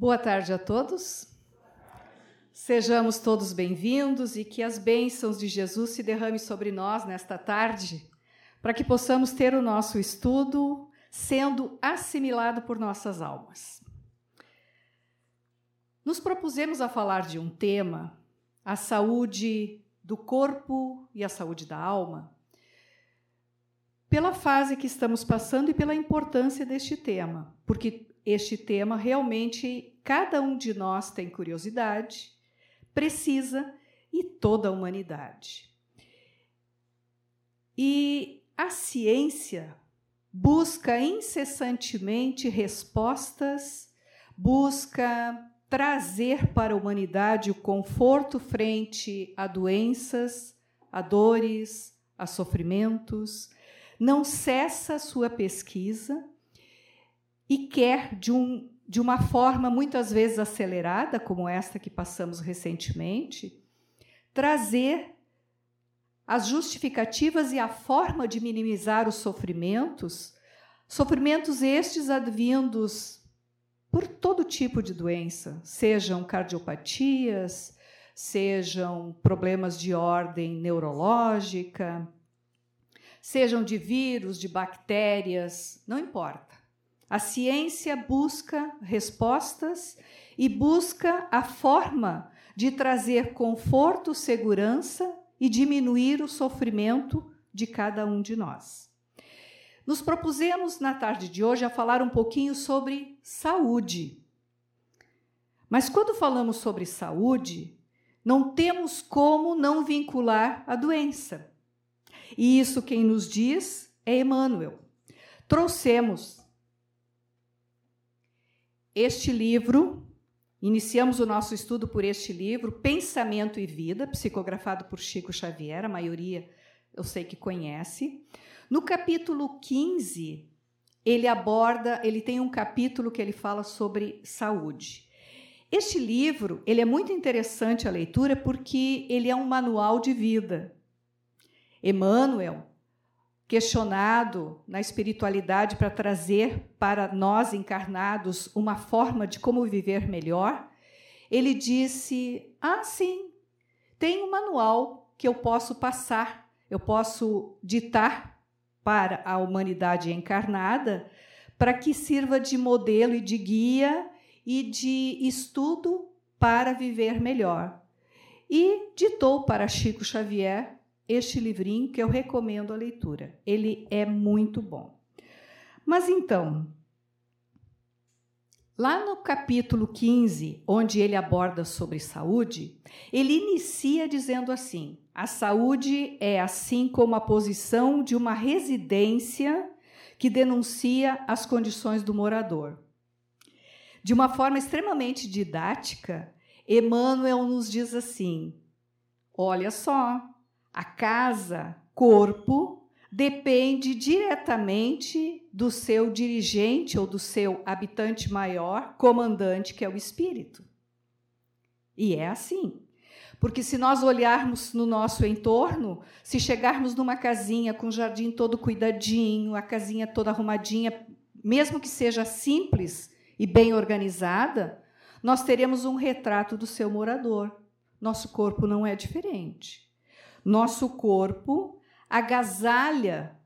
Boa tarde a todos. Sejamos todos bem-vindos e que as bênçãos de Jesus se derramem sobre nós nesta tarde, para que possamos ter o nosso estudo sendo assimilado por nossas almas. Nos propusemos a falar de um tema, a saúde do corpo e a saúde da alma, pela fase que estamos passando e pela importância deste tema, porque este tema realmente cada um de nós tem curiosidade, precisa e toda a humanidade. E a ciência busca incessantemente respostas, busca trazer para a humanidade o conforto frente a doenças, a dores, a sofrimentos, não cessa sua pesquisa e quer, de, um, de uma forma muitas vezes acelerada, como esta que passamos recentemente, trazer as justificativas e a forma de minimizar os sofrimentos, sofrimentos estes advindos por todo tipo de doença, sejam cardiopatias, sejam problemas de ordem neurológica, sejam de vírus, de bactérias, não importa. A ciência busca respostas e busca a forma de trazer conforto, segurança e diminuir o sofrimento de cada um de nós. Nos propusemos na tarde de hoje a falar um pouquinho sobre saúde. Mas quando falamos sobre saúde, não temos como não vincular a doença. E isso quem nos diz é Emmanuel. Trouxemos este livro, iniciamos o nosso estudo por este livro, Pensamento e Vida, psicografado por Chico Xavier, a maioria eu sei que conhece. No capítulo 15, ele aborda, ele tem um capítulo que ele fala sobre saúde. Este livro, ele é muito interessante a leitura porque ele é um manual de vida. Emmanuel, questionado na espiritualidade para trazer para nós encarnados uma forma de como viver melhor, ele disse: Ah, sim, tem um manual que eu posso passar, eu posso ditar para a humanidade encarnada, para que sirva de modelo e de guia e de estudo para viver melhor. E ditou para Chico Xavier este livrinho que eu recomendo a leitura. Ele é muito bom. Mas então, lá no capítulo 15, onde ele aborda sobre saúde, ele inicia dizendo assim: a saúde é assim como a posição de uma residência que denuncia as condições do morador. De uma forma extremamente didática, Emmanuel nos diz assim: olha só, a casa, corpo, depende diretamente do seu dirigente ou do seu habitante maior, comandante, que é o espírito. E é assim. Porque se nós olharmos no nosso entorno, se chegarmos numa casinha com o jardim todo cuidadinho, a casinha toda arrumadinha, mesmo que seja simples e bem organizada, nós teremos um retrato do seu morador. Nosso corpo não é diferente. Nosso corpo agasalha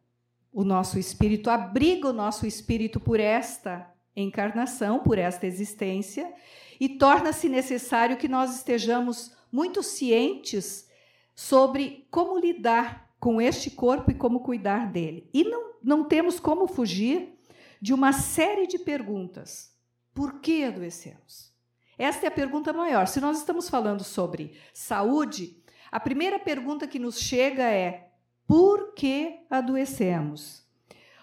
o nosso espírito, abriga o nosso espírito por esta encarnação, por esta existência, e torna-se necessário que nós estejamos muito cientes sobre como lidar com este corpo e como cuidar dele. E não, não temos como fugir de uma série de perguntas. Por que adoecemos? Esta é a pergunta maior. Se nós estamos falando sobre saúde, a primeira pergunta que nos chega é: por que adoecemos?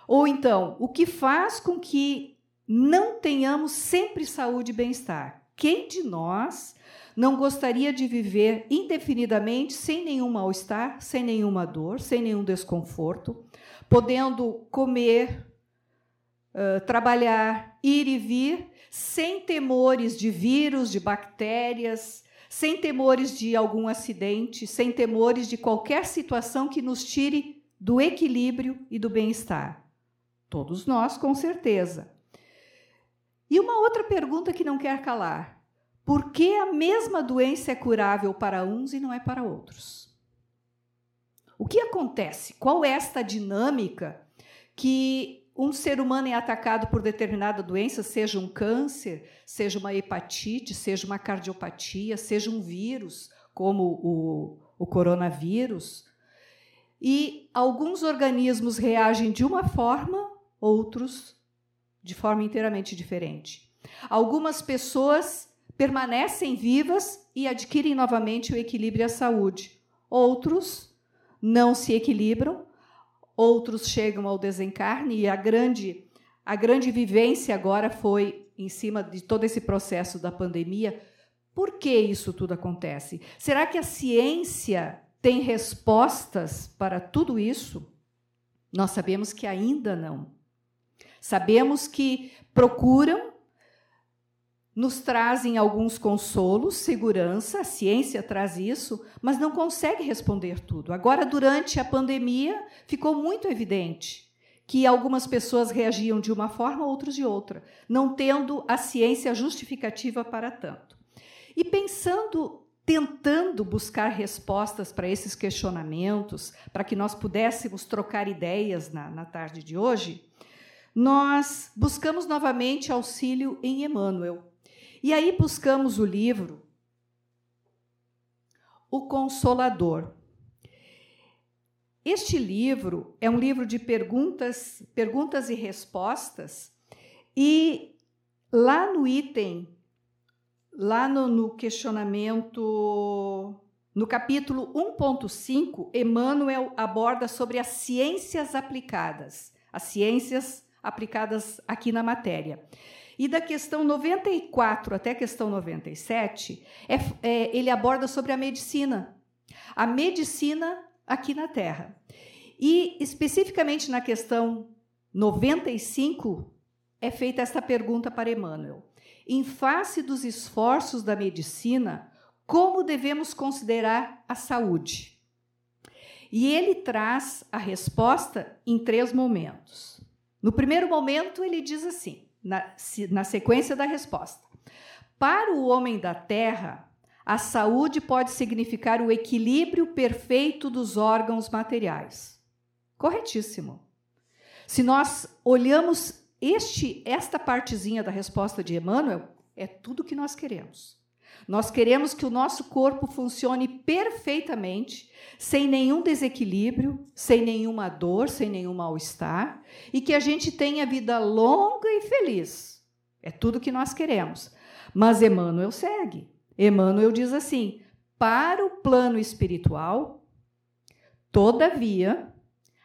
Ou então, o que faz com que não tenhamos sempre saúde e bem-estar? Quem de nós não gostaria de viver indefinidamente sem nenhum mal-estar, sem nenhuma dor, sem nenhum desconforto, podendo comer, trabalhar, ir e vir, sem temores de vírus, de bactérias, sem temores de algum acidente, sem temores de qualquer situação que nos tire do equilíbrio e do bem-estar. Todos nós, com certeza. E uma outra pergunta que não quer calar: por que a mesma doença é curável para uns e não é para outros? O que acontece? Qual é esta dinâmica que um ser humano é atacado por determinada doença, seja um câncer, seja uma hepatite, seja uma cardiopatia, seja um vírus, como o, o coronavírus, e alguns organismos reagem de uma forma, outros de forma inteiramente diferente. Algumas pessoas permanecem vivas e adquirem novamente o equilíbrio e a saúde. Outros não se equilibram, outros chegam ao desencarne e a grande a grande vivência agora foi em cima de todo esse processo da pandemia. Por que isso tudo acontece? Será que a ciência tem respostas para tudo isso? Nós sabemos que ainda não. Sabemos que procuram, nos trazem alguns consolos, segurança, a ciência traz isso, mas não consegue responder tudo. Agora, durante a pandemia, ficou muito evidente que algumas pessoas reagiam de uma forma, outros de outra, não tendo a ciência justificativa para tanto. E pensando tentando buscar respostas para esses questionamentos, para que nós pudéssemos trocar ideias na, na tarde de hoje, nós buscamos novamente auxílio em Emmanuel. E aí buscamos o livro O Consolador. Este livro é um livro de perguntas, perguntas e respostas, e lá no item lá no, no questionamento, no capítulo 1.5, Emmanuel aborda sobre as ciências aplicadas, as ciências aplicadas aqui na matéria. E da questão 94 até a questão 97, é, é, ele aborda sobre a medicina. A medicina aqui na Terra. E, especificamente na questão 95, é feita esta pergunta para Emmanuel em face dos esforços da medicina, como devemos considerar a saúde? E ele traz a resposta em três momentos. No primeiro momento, ele diz assim, na, na sequência da resposta: Para o homem da terra, a saúde pode significar o equilíbrio perfeito dos órgãos materiais. Corretíssimo. Se nós olhamos este, esta partezinha da resposta de Emmanuel é tudo que nós queremos. Nós queremos que o nosso corpo funcione perfeitamente, sem nenhum desequilíbrio, sem nenhuma dor, sem nenhum mal-estar, e que a gente tenha vida longa e feliz. É tudo que nós queremos. Mas Emmanuel segue. Emmanuel diz assim: para o plano espiritual, todavia,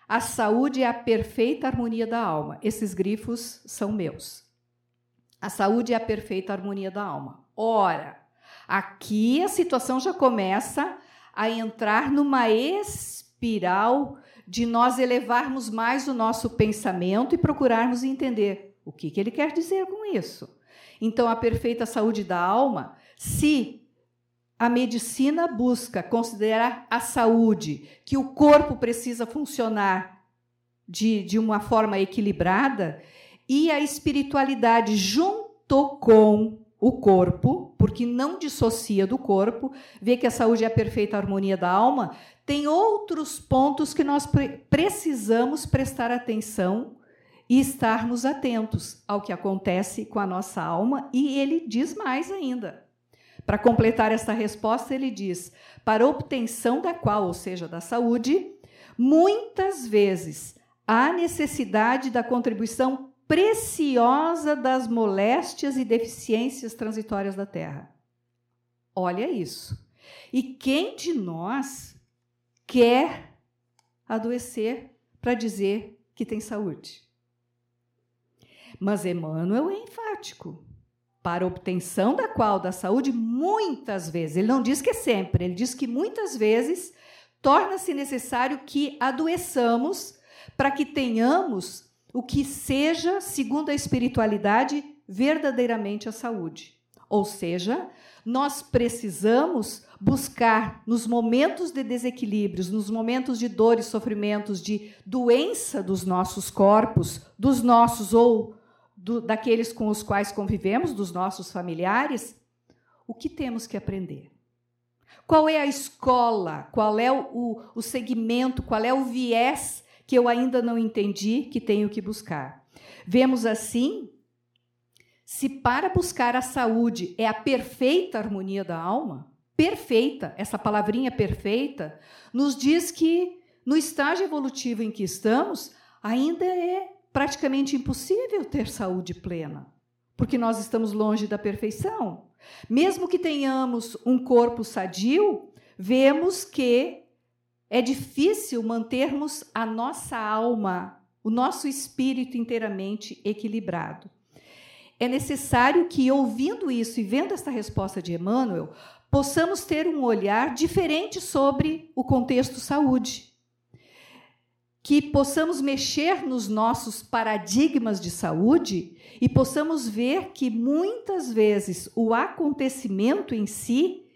a saúde é a perfeita harmonia da alma. Esses grifos são meus. A saúde é a perfeita harmonia da alma. Ora, aqui a situação já começa a entrar numa espiral de nós elevarmos mais o nosso pensamento e procurarmos entender o que, que ele quer dizer com isso. Então, a perfeita saúde da alma, se a medicina busca considerar a saúde, que o corpo precisa funcionar de, de uma forma equilibrada, e a espiritualidade junto com o corpo, porque não dissocia do corpo, vê que a saúde é a perfeita harmonia da alma, tem outros pontos que nós precisamos prestar atenção e estarmos atentos ao que acontece com a nossa alma, e ele diz mais ainda. Para completar esta resposta, ele diz: para obtenção da qual, ou seja, da saúde, muitas vezes há necessidade da contribuição preciosa das moléstias e deficiências transitórias da terra. Olha isso. E quem de nós quer adoecer para dizer que tem saúde? Mas Emmanuel é enfático para obtenção da qual da saúde, muitas vezes, ele não diz que é sempre, ele diz que muitas vezes torna-se necessário que adoeçamos para que tenhamos o que seja, segundo a espiritualidade, verdadeiramente a saúde. Ou seja, nós precisamos buscar nos momentos de desequilíbrios, nos momentos de dor e sofrimentos, de doença dos nossos corpos, dos nossos ou do, daqueles com os quais convivemos, dos nossos familiares, o que temos que aprender? Qual é a escola? Qual é o, o segmento? Qual é o viés que eu ainda não entendi que tenho que buscar? Vemos assim se para buscar a saúde é a perfeita harmonia da alma, perfeita, essa palavrinha perfeita, nos diz que no estágio evolutivo em que estamos, ainda é praticamente impossível ter saúde plena, porque nós estamos longe da perfeição. Mesmo que tenhamos um corpo sadio, vemos que é difícil mantermos a nossa alma, o nosso espírito inteiramente equilibrado é necessário que, ouvindo isso e vendo esta resposta de Emmanuel, possamos ter um olhar diferente sobre o contexto saúde. Que possamos mexer nos nossos paradigmas de saúde e possamos ver que muitas vezes o acontecimento em si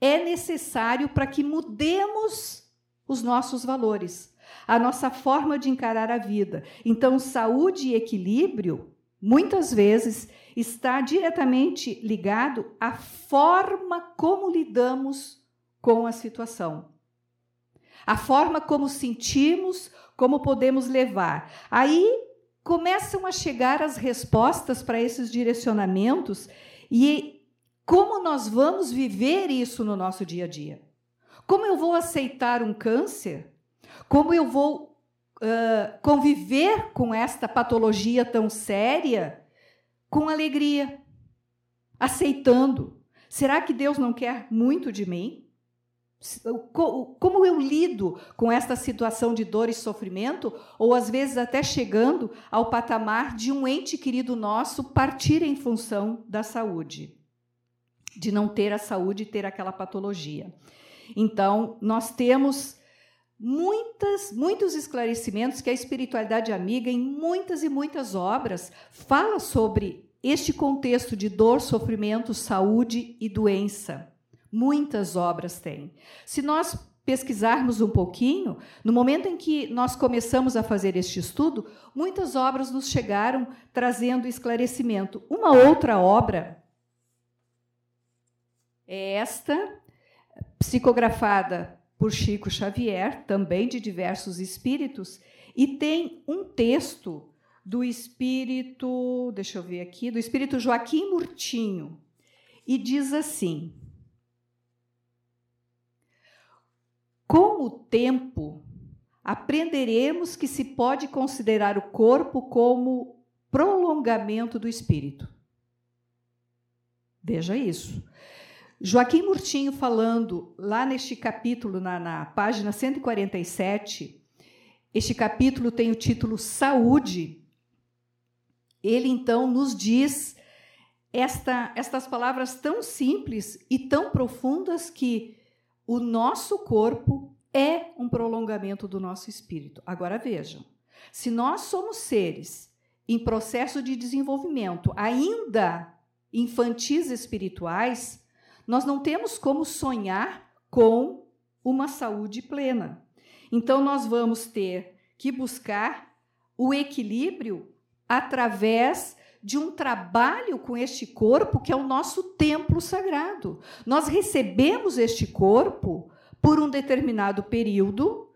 é necessário para que mudemos os nossos valores, a nossa forma de encarar a vida. Então, saúde e equilíbrio muitas vezes está diretamente ligado à forma como lidamos com a situação. A forma como sentimos, como podemos levar. Aí começam a chegar as respostas para esses direcionamentos e como nós vamos viver isso no nosso dia a dia. Como eu vou aceitar um câncer? Como eu vou conviver com esta patologia tão séria com alegria, aceitando. Será que Deus não quer muito de mim? Como eu lido com esta situação de dor e sofrimento, ou às vezes até chegando ao patamar de um ente querido nosso partir em função da saúde, de não ter a saúde e ter aquela patologia. Então, nós temos muitas, muitos esclarecimentos que a espiritualidade amiga, em muitas e muitas obras, fala sobre este contexto de dor, sofrimento, saúde e doença. Muitas obras têm. Se nós pesquisarmos um pouquinho, no momento em que nós começamos a fazer este estudo, muitas obras nos chegaram trazendo esclarecimento. Uma outra obra é esta, psicografada por Chico Xavier, também de diversos espíritos, e tem um texto do espírito, deixa eu ver aqui, do espírito Joaquim Murtinho, e diz assim: Com o tempo, aprenderemos que se pode considerar o corpo como prolongamento do espírito. Veja isso. Joaquim Murtinho falando lá neste capítulo, na, na página 147, este capítulo tem o título Saúde. Ele então nos diz esta, estas palavras tão simples e tão profundas que o nosso corpo é um prolongamento do nosso espírito. Agora vejam, se nós somos seres em processo de desenvolvimento, ainda infantis espirituais, nós não temos como sonhar com uma saúde plena. Então, nós vamos ter que buscar o equilíbrio através de um trabalho com este corpo que é o nosso templo sagrado. Nós recebemos este corpo por um determinado período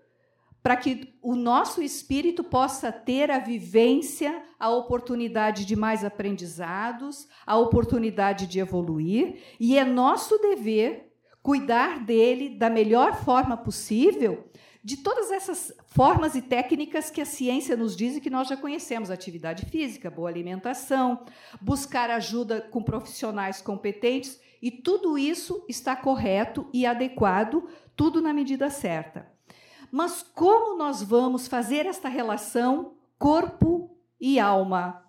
para que o nosso espírito possa ter a vivência, a oportunidade de mais aprendizados, a oportunidade de evoluir, e é nosso dever cuidar dele da melhor forma possível, de todas essas formas e técnicas que a ciência nos diz e que nós já conhecemos: atividade física, boa alimentação, buscar ajuda com profissionais competentes, e tudo isso está correto e adequado, tudo na medida certa. Mas como nós vamos fazer esta relação corpo e alma?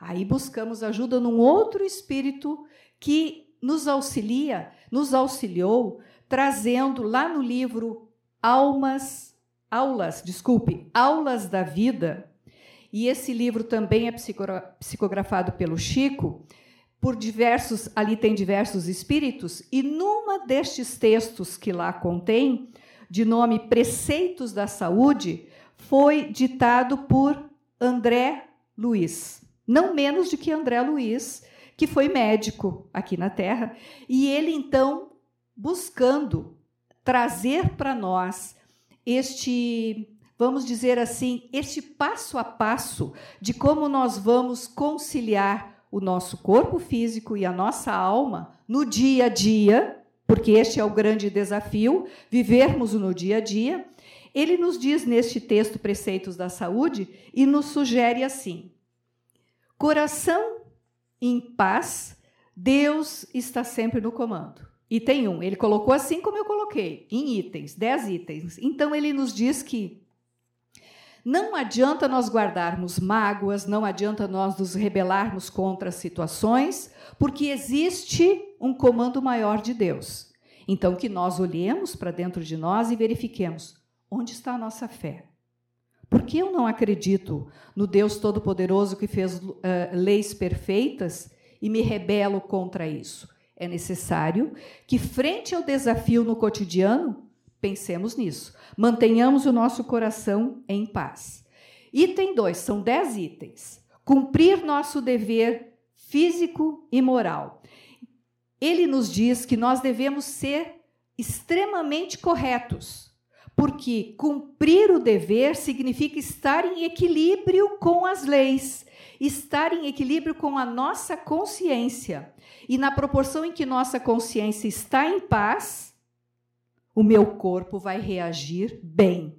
Aí buscamos ajuda num outro espírito que nos auxilia, nos auxiliou, trazendo lá no livro Almas, Aulas, desculpe, Aulas da Vida. E esse livro também é psicografado pelo Chico, por diversos, ali tem diversos espíritos, e numa destes textos que lá contém, de nome Preceitos da Saúde, foi ditado por André Luiz. não menos do que André Luiz, que foi médico aqui na Terra, e ele então buscando trazer para nós este, vamos dizer assim, este passo a passo de como nós vamos conciliar o nosso corpo físico e a nossa alma no dia a dia, porque este é o grande desafio, vivermos no dia a dia. Ele nos diz neste texto Preceitos da Saúde e nos sugere assim: coração em paz, Deus está sempre no comando. Item 1, ele colocou assim como eu coloquei, em itens, 10 itens. Então ele nos diz que não adianta nós guardarmos mágoas, não adianta nós nos rebelarmos contra situações, porque existe um comando maior de Deus. Então, que nós olhemos para dentro de nós e verifiquemos onde está a nossa fé. Por que eu não acredito no Deus Todo-Poderoso que fez uh, leis perfeitas e me rebelo contra isso? É necessário que, frente ao desafio no cotidiano, Pensemos nisso. Mantenhamos o nosso coração em paz. Item 2, são 10 itens. Cumprir nosso dever físico e moral. Ele nos diz que nós devemos ser extremamente corretos, porque cumprir o dever significa estar em equilíbrio com as leis, estar em equilíbrio com a nossa consciência. E na proporção em que nossa consciência está em paz, o meu corpo vai reagir bem.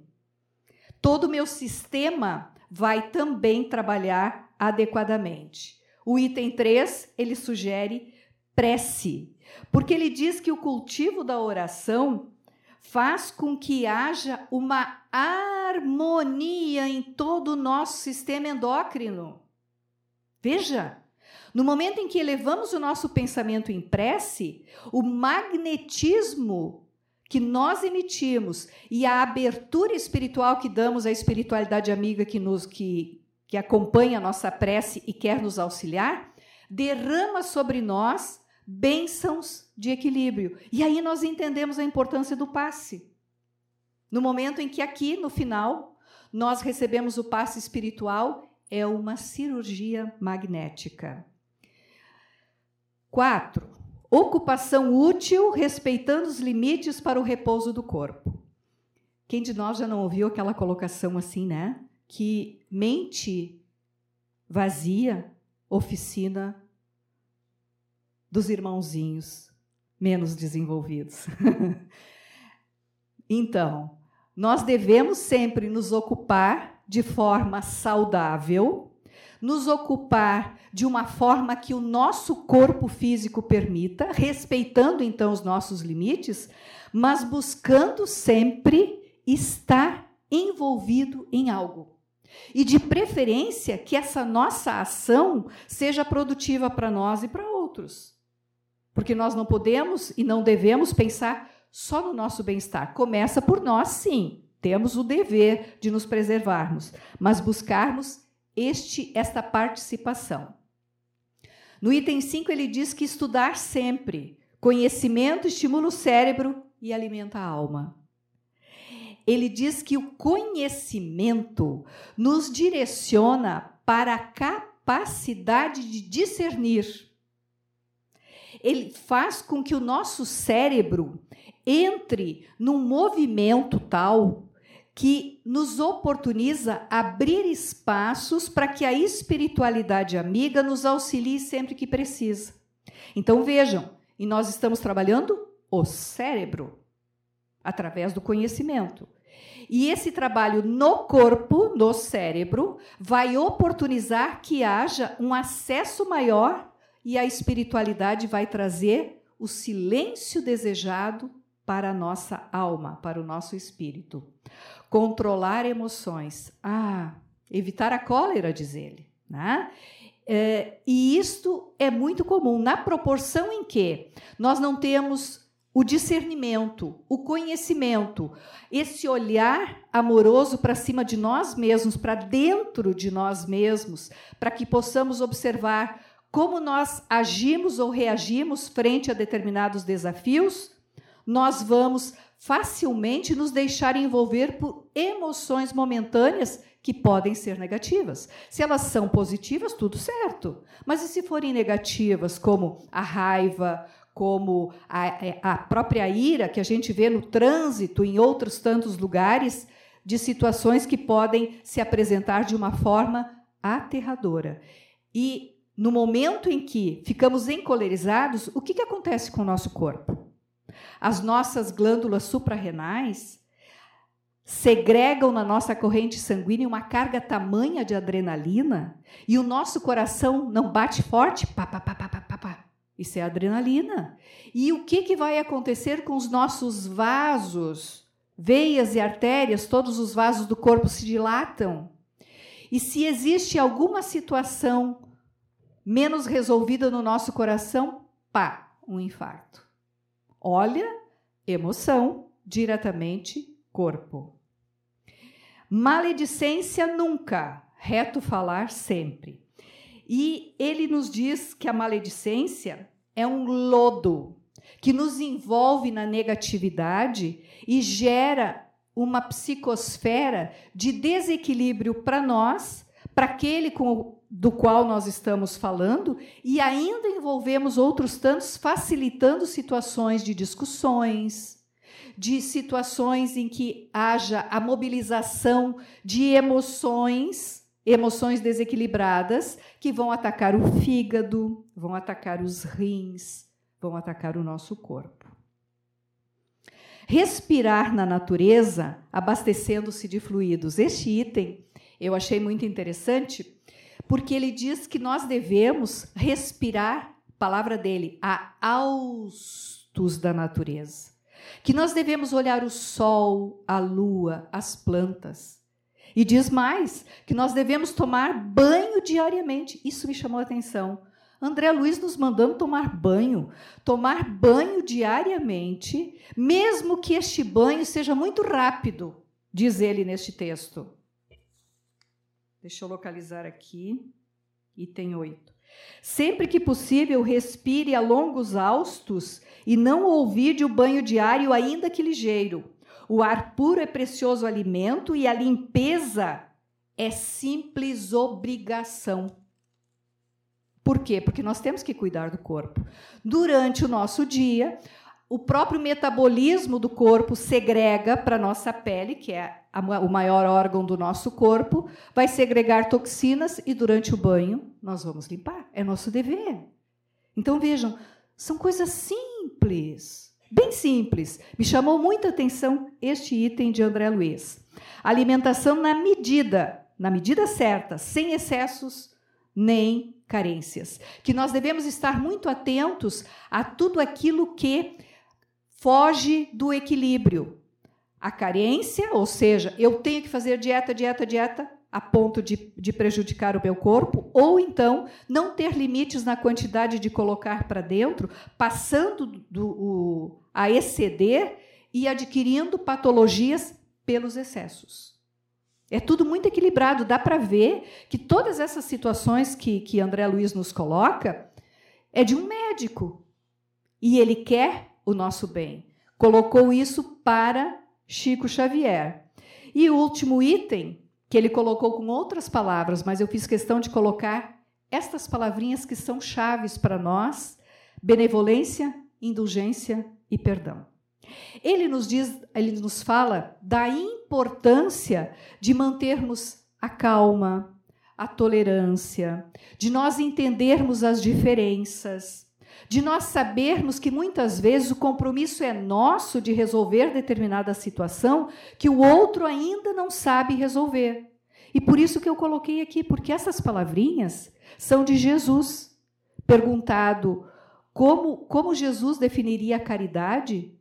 Todo o meu sistema vai também trabalhar adequadamente. O item 3, ele sugere prece, porque ele diz que o cultivo da oração faz com que haja uma harmonia em todo o nosso sistema endócrino. Veja, no momento em que elevamos o nosso pensamento em prece, o magnetismo que nós emitimos e a abertura espiritual que damos à espiritualidade amiga que nos que, que acompanha a nossa prece e quer nos auxiliar, derrama sobre nós bênçãos de equilíbrio. E aí nós entendemos a importância do passe. No momento em que aqui, no final, nós recebemos o passe espiritual, é uma cirurgia magnética. Quatro, Ocupação útil, respeitando os limites para o repouso do corpo. Quem de nós já não ouviu aquela colocação assim, né? Que mente vazia, oficina dos irmãozinhos menos desenvolvidos. então, nós devemos sempre nos ocupar de forma saudável nos ocupar de uma forma que o nosso corpo físico permita, respeitando então os nossos limites, mas buscando sempre estar envolvido em algo. E de preferência que essa nossa ação seja produtiva para nós e para outros. Porque nós não podemos e não devemos pensar só no nosso bem-estar. Começa por nós, sim. Temos o dever de nos preservarmos, mas buscarmos este esta participação. No item 5 ele diz que estudar sempre, conhecimento estimula o cérebro e alimenta a alma. Ele diz que o conhecimento nos direciona para a capacidade de discernir. Ele faz com que o nosso cérebro entre num movimento tal que nos oportuniza abrir espaços para que a espiritualidade amiga nos auxilie sempre que precisa. Então vejam, e nós estamos trabalhando o cérebro através do conhecimento. E esse trabalho no corpo, no cérebro, vai oportunizar que haja um acesso maior e a espiritualidade vai trazer o silêncio desejado para a nossa alma, para o nosso espírito. Controlar emoções. Ah, evitar a cólera, diz ele. Né? É, e isto é muito comum, na proporção em que nós não temos o discernimento, o conhecimento, esse olhar amoroso para cima de nós mesmos, para dentro de nós mesmos, para que possamos observar como nós agimos ou reagimos frente a determinados desafios, nós vamos facilmente nos deixar envolver por emoções momentâneas que podem ser negativas. Se elas são positivas, tudo certo. Mas e se forem negativas, como a raiva, como a, é, a própria ira, que a gente vê no trânsito, em outros tantos lugares, de situações que podem se apresentar de uma forma aterradora. E no momento em que ficamos encolerizados, o que, que acontece com o nosso corpo? As nossas glândulas suprarrenais segregam na nossa corrente sanguínea uma carga tamanha de adrenalina e o nosso coração não bate forte, pá, pá, pá, pá, pá, pá. Isso é adrenalina. E o que, que vai acontecer com os nossos vasos? Veias e artérias, todos os vasos do corpo se dilatam. E se existe alguma situação menos resolvida no nosso coração, pá, um infarto. Olha, emoção, diretamente corpo. Maledicência nunca, reto falar sempre. E ele nos diz que a maledicência é um lodo que nos envolve na negatividade e gera uma psicosfera de desequilíbrio para nós, para aquele com, do qual nós estamos falando, e ainda envolvemos outros tantos, facilitando situações de discussões, de situações em que haja a mobilização de emoções emoções desequilibradas que vão atacar o fígado, vão atacar os rins, vão atacar o nosso corpo. Respirar na natureza, abastecendo-se de fluidos. Este item eu achei muito interessante, porque ele diz que nós devemos respirar, palavra dele, a austos da natureza. Que nós devemos olhar o sol, a lua, as plantas, e diz mais que nós devemos tomar banho diariamente. Isso me chamou a atenção. André Luiz nos mandando tomar banho, tomar banho diariamente, mesmo que este banho seja muito rápido, diz ele neste texto. Deixa eu localizar aqui. Item 8. Sempre que possível, respire a longos austos e não ouvide o banho diário, ainda que ligeiro o ar puro é precioso alimento e a limpeza é simples obrigação. Por quê? Porque nós temos que cuidar do corpo. Durante o nosso dia, o próprio metabolismo do corpo segrega para a nossa pele, que é o maior órgão do nosso corpo, vai segregar toxinas e durante o banho nós vamos limpar. É nosso dever. Então vejam, são coisas simples Bem simples. Me chamou muita atenção este item de André Luiz. Alimentação na medida, na medida certa, sem excessos nem carências. Que nós devemos estar muito atentos a tudo aquilo que foge do equilíbrio. A carência, ou seja, eu tenho que fazer dieta, dieta, dieta, a ponto de, de, prejudicar o meu corpo, ou então não ter limites na quantidade de colocar para dentro, passando do, a exceder e adquirindo patologias pelos excessos. É tudo muito equilibrado, dá para ver que todas essas situações que, que André Luiz nos coloca é de um médico. E ele quer o nosso bem. Colocou isso para Chico Xavier. E o último item que ele colocou com outras palavras, mas eu fiz questão de colocar estas palavrinhas que são chaves para nós: benevolência, indulgência e perdão. Ele nos diz, ele nos fala da importância de mantermos a calma, a tolerância, de nós entendermos as diferenças, de nós sabermos que muitas vezes o compromisso é nosso de resolver determinada situação que o outro ainda não sabe resolver. E por isso que eu coloquei aqui, porque essas palavrinhas são de Jesus. Perguntado como, como Jesus definiria a caridade,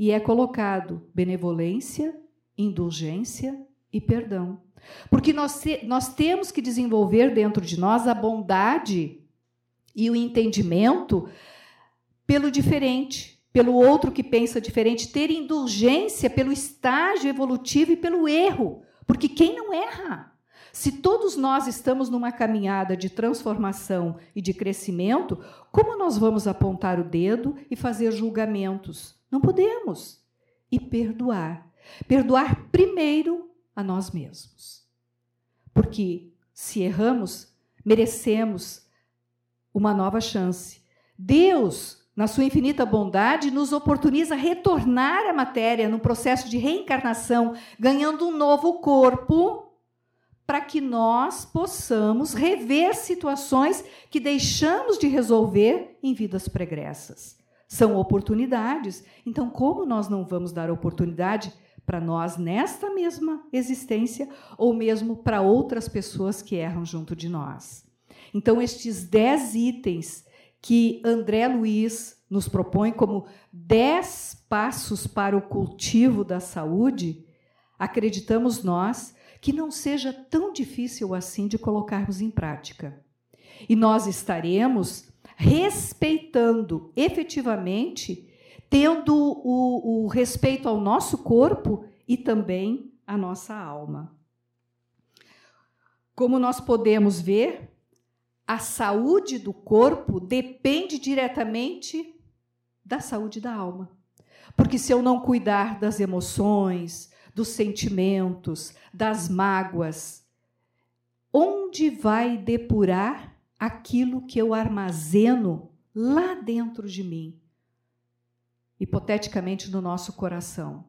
e é colocado benevolência, indulgência e perdão. Porque nós, nós temos que desenvolver dentro de nós a bondade e o entendimento pelo diferente, pelo outro que pensa diferente, ter indulgência pelo estágio evolutivo e pelo erro, porque quem não erra? Se todos nós estamos numa caminhada de transformação e de crescimento, como nós vamos apontar o dedo e fazer julgamentos? Não podemos. E perdoar. Perdoar primeiro a nós mesmos. porque se erramos, merecemos uma nova chance. Deus, na sua infinita bondade, nos oportuniza retornar à matéria no processo de reencarnação, ganhando um novo corpo para que nós possamos rever situações que deixamos de resolver em vidas pregressas. São oportunidades. Então, como nós não vamos dar oportunidade para nós nesta mesma existência ou mesmo para outras pessoas que erram junto de nós? Então, estes dez itens que André Luiz nos propõe como dez passos para o cultivo da saúde, acreditamos nós que não seja tão difícil assim de colocarmos em prática. E nós estaremos respeitando efetivamente, tendo o, o respeito ao nosso corpo e também à nossa alma. Como nós podemos ver, a saúde do corpo depende diretamente da saúde da alma. Porque se eu não cuidar das emoções, dos sentimentos, das mágoas. Onde vai depurar aquilo que eu armazeno lá dentro de mim? Hipoteticamente, no nosso coração.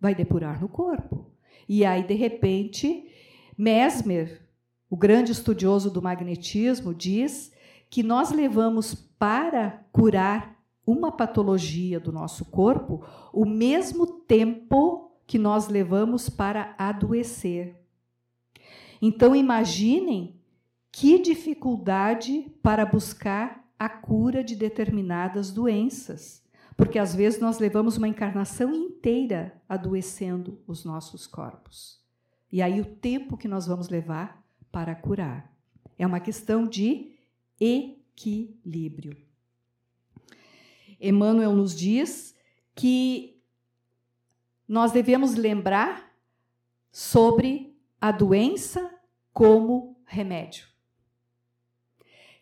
Vai depurar no corpo. E aí, de repente, Mesmer, o grande estudioso do magnetismo, diz que nós levamos para curar uma patologia do nosso corpo o mesmo tempo que nós levamos para adoecer. Então imaginem que dificuldade para buscar a cura de determinadas doenças, porque às vezes nós levamos uma encarnação inteira adoecendo os nossos corpos. E aí o tempo que nós vamos levar para curar é uma questão de equilíbrio. Emmanuel nos diz que nós devemos lembrar sobre a doença como remédio.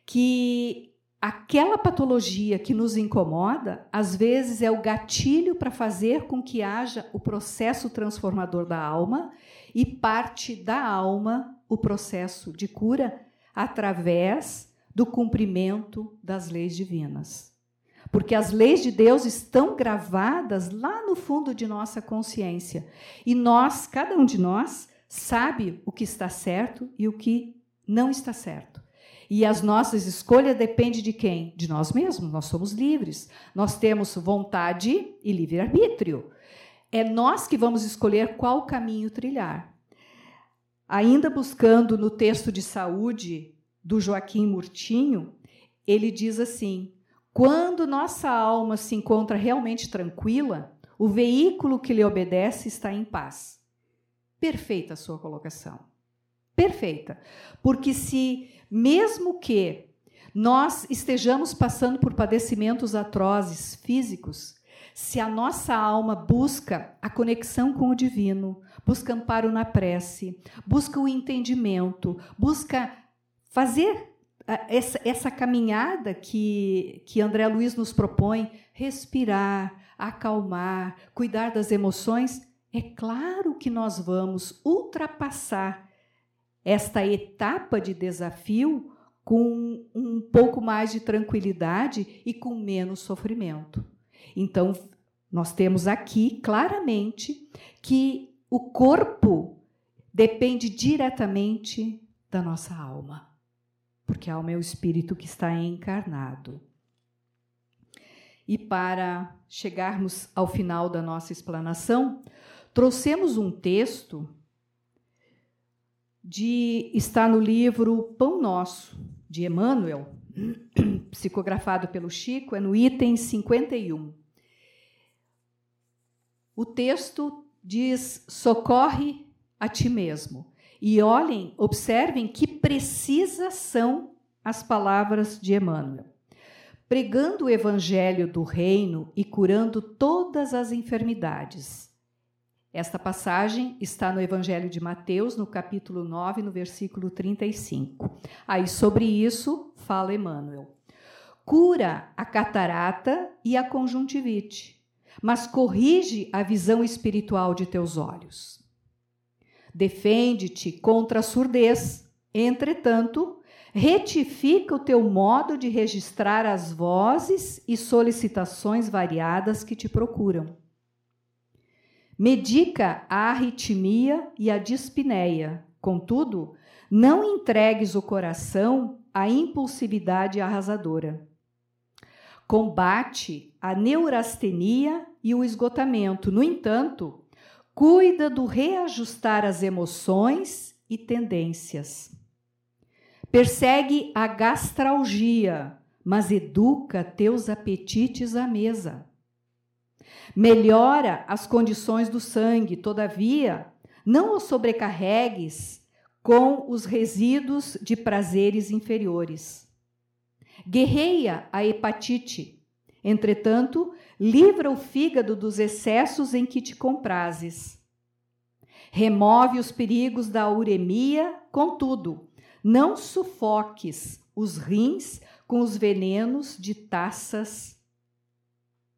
Que aquela patologia que nos incomoda, às vezes é o gatilho para fazer com que haja o processo transformador da alma e parte da alma o processo de cura através do cumprimento das leis divinas porque as leis de Deus estão gravadas lá no fundo de nossa consciência. E nós, cada um de nós, sabe o que está certo e o que não está certo. E as nossas escolhas dependem de quem? De nós mesmos. Nós somos livres. Nós temos vontade e livre-arbítrio. É nós que vamos escolher qual caminho trilhar. Ainda buscando no texto de saúde do Joaquim Murtinho, ele diz assim: quando nossa alma se encontra realmente tranquila, o veículo que lhe obedece está em paz. Perfeita a sua colocação. Perfeita. Porque se, mesmo que nós estejamos passando por padecimentos atrozes físicos, se a nossa alma busca a conexão com o divino, busca amparo na prece, busca o entendimento, busca fazer essa, essa caminhada que, que André Luiz nos propõe, respirar, acalmar, cuidar das emoções, é claro que nós vamos ultrapassar esta etapa de desafio com um pouco mais de tranquilidade e com menos sofrimento. Então, nós temos aqui claramente que o corpo depende diretamente da nossa alma porque a alma é o espírito que está encarnado. E para chegarmos ao final da nossa explanação, trouxemos um texto de está no livro Pão Nosso de Emmanuel, psicografado pelo Chico, é no item 51. O texto diz: socorre a ti mesmo. E olhem, observem que precisas são as palavras de Emmanuel. Pregando o evangelho do reino e curando todas as enfermidades. Esta passagem está no Evangelho de Mateus, no capítulo 9, no versículo 35. Aí sobre isso fala Emmanuel. Cura a catarata e a conjuntivite, mas corrige a visão espiritual de teus olhos. Defende-te contra a surdez. Entretanto, retifica o teu modo de registrar as vozes e solicitações variadas que te procuram. Medica a arritmia e a dispneia. Contudo, não entregues o coração à impulsividade arrasadora. Combate a neurastenia e o esgotamento. No entanto, cuida do reajustar as emoções e tendências. Persegue a gastralgia, mas educa teus apetites à mesa. Melhora as condições do sangue, todavia, não o sobrecarregues com os resíduos de prazeres inferiores. Guerreia a hepatite, entretanto, livra o fígado dos excessos em que te comprases. Remove os perigos da uremia, contudo, não sufoques os rins com os venenos de taças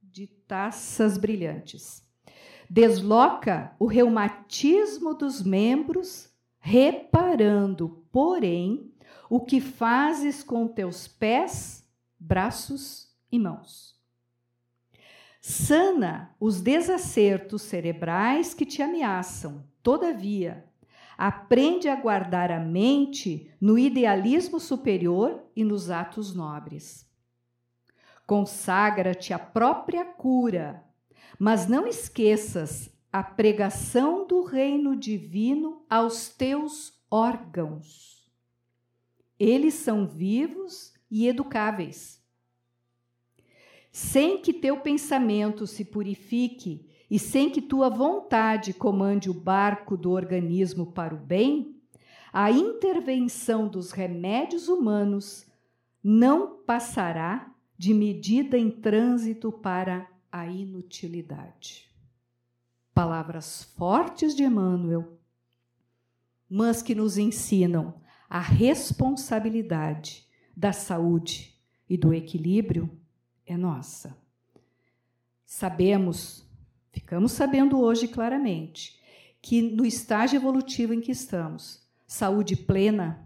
de taças brilhantes. Desloca o reumatismo dos membros, reparando, porém, o que fazes com teus pés, braços e mãos. Sana os desacertos cerebrais que te ameaçam. Todavia, aprende a guardar a mente no idealismo superior e nos atos nobres. Consagra-te à própria cura, mas não esqueças a pregação do reino divino aos teus órgãos. Eles são vivos e educáveis sem que teu pensamento se purifique e sem que tua vontade comande o barco do organismo para o bem, a intervenção dos remédios humanos não passará de medida em trânsito para a inutilidade. Palavras fortes de Emmanuel, mas que nos ensinam a responsabilidade da saúde e do equilíbrio é nossa. Sabemos, ficamos sabendo hoje claramente, que no estágio evolutivo em que estamos, saúde plena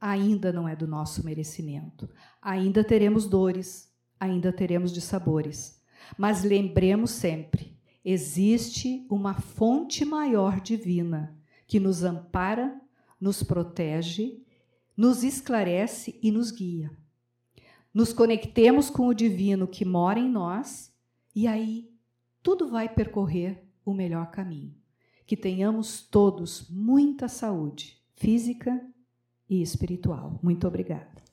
ainda não é do nosso merecimento. Ainda teremos dores, ainda teremos dissabores. Mas lembremos sempre: existe uma fonte maior divina que nos ampara, nos protege, nos esclarece e nos guia nos conectemos com o divino que mora em nós e aí tudo vai percorrer o melhor caminho. Que tenhamos todos muita saúde física e espiritual. Muito obrigada.